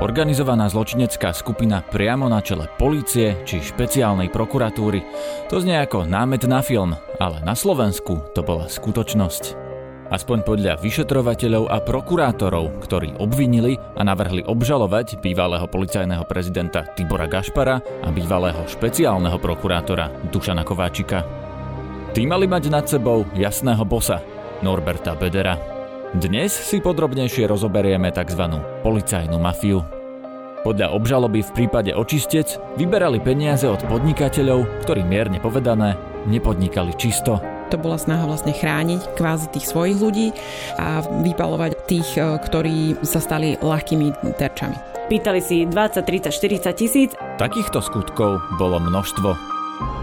Organizovaná zločinecká skupina priamo na čele polície či špeciálnej prokuratúry. To znie ako námet na film, ale na Slovensku to bola skutočnosť. Aspoň podľa vyšetrovateľov a prokurátorov, ktorí obvinili a navrhli obžalovať bývalého policajného prezidenta Tibora Gašpara a bývalého špeciálneho prokurátora Dušana Kováčika. Tí mali mať nad sebou jasného bosa, Norberta Bedera. Dnes si podrobnejšie rozoberieme tzv. policajnú mafiu. Podľa obžaloby v prípade očistec vyberali peniaze od podnikateľov, ktorí mierne povedané nepodnikali čisto. To bola snaha vlastne chrániť kvázi tých svojich ľudí a vypalovať tých, e, ktorí sa stali ľahkými terčami. Pýtali si 20, 30, 40 tisíc. Takýchto skutkov bolo množstvo.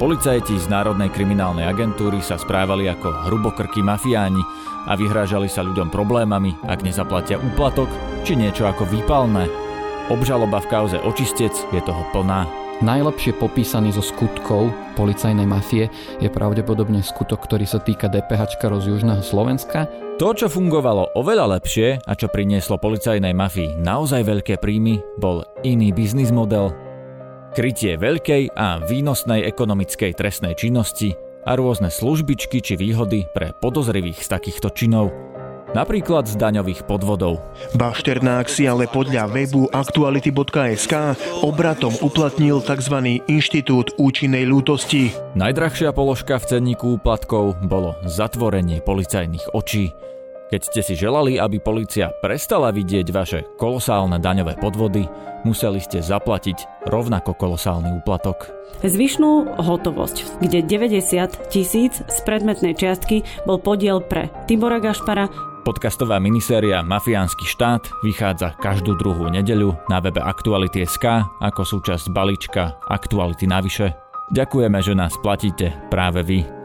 Policajti z Národnej kriminálnej agentúry sa správali ako hrubokrky mafiáni a vyhrážali sa ľuďom problémami, ak nezaplatia úplatok či niečo ako výpalné. Obžaloba v kauze očistec je toho plná. Najlepšie popísaný zo skutkov policajnej mafie je pravdepodobne skutok, ktorý sa týka DPH z južného Slovenska. To, čo fungovalo oveľa lepšie a čo prinieslo policajnej mafii naozaj veľké príjmy, bol iný biznis model, krytie veľkej a výnosnej ekonomickej trestnej činnosti a rôzne službičky či výhody pre podozrivých z takýchto činov, napríklad z daňových podvodov. Bašternák si ale podľa webu aktuality.sk obratom uplatnil tzv. inštitút účinnej lútosti. Najdrahšia položka v cenníku úplatkov bolo zatvorenie policajných očí, keď ste si želali, aby policia prestala vidieť vaše kolosálne daňové podvody, museli ste zaplatiť rovnako kolosálny úplatok. Zvyšnú hotovosť, kde 90 tisíc z predmetnej čiastky bol podiel pre Tibora Gašpara, Podcastová miniséria Mafiánsky štát vychádza každú druhú nedeľu na webe Aktuality.sk ako súčasť balíčka Aktuality navyše. Ďakujeme, že nás platíte práve vy.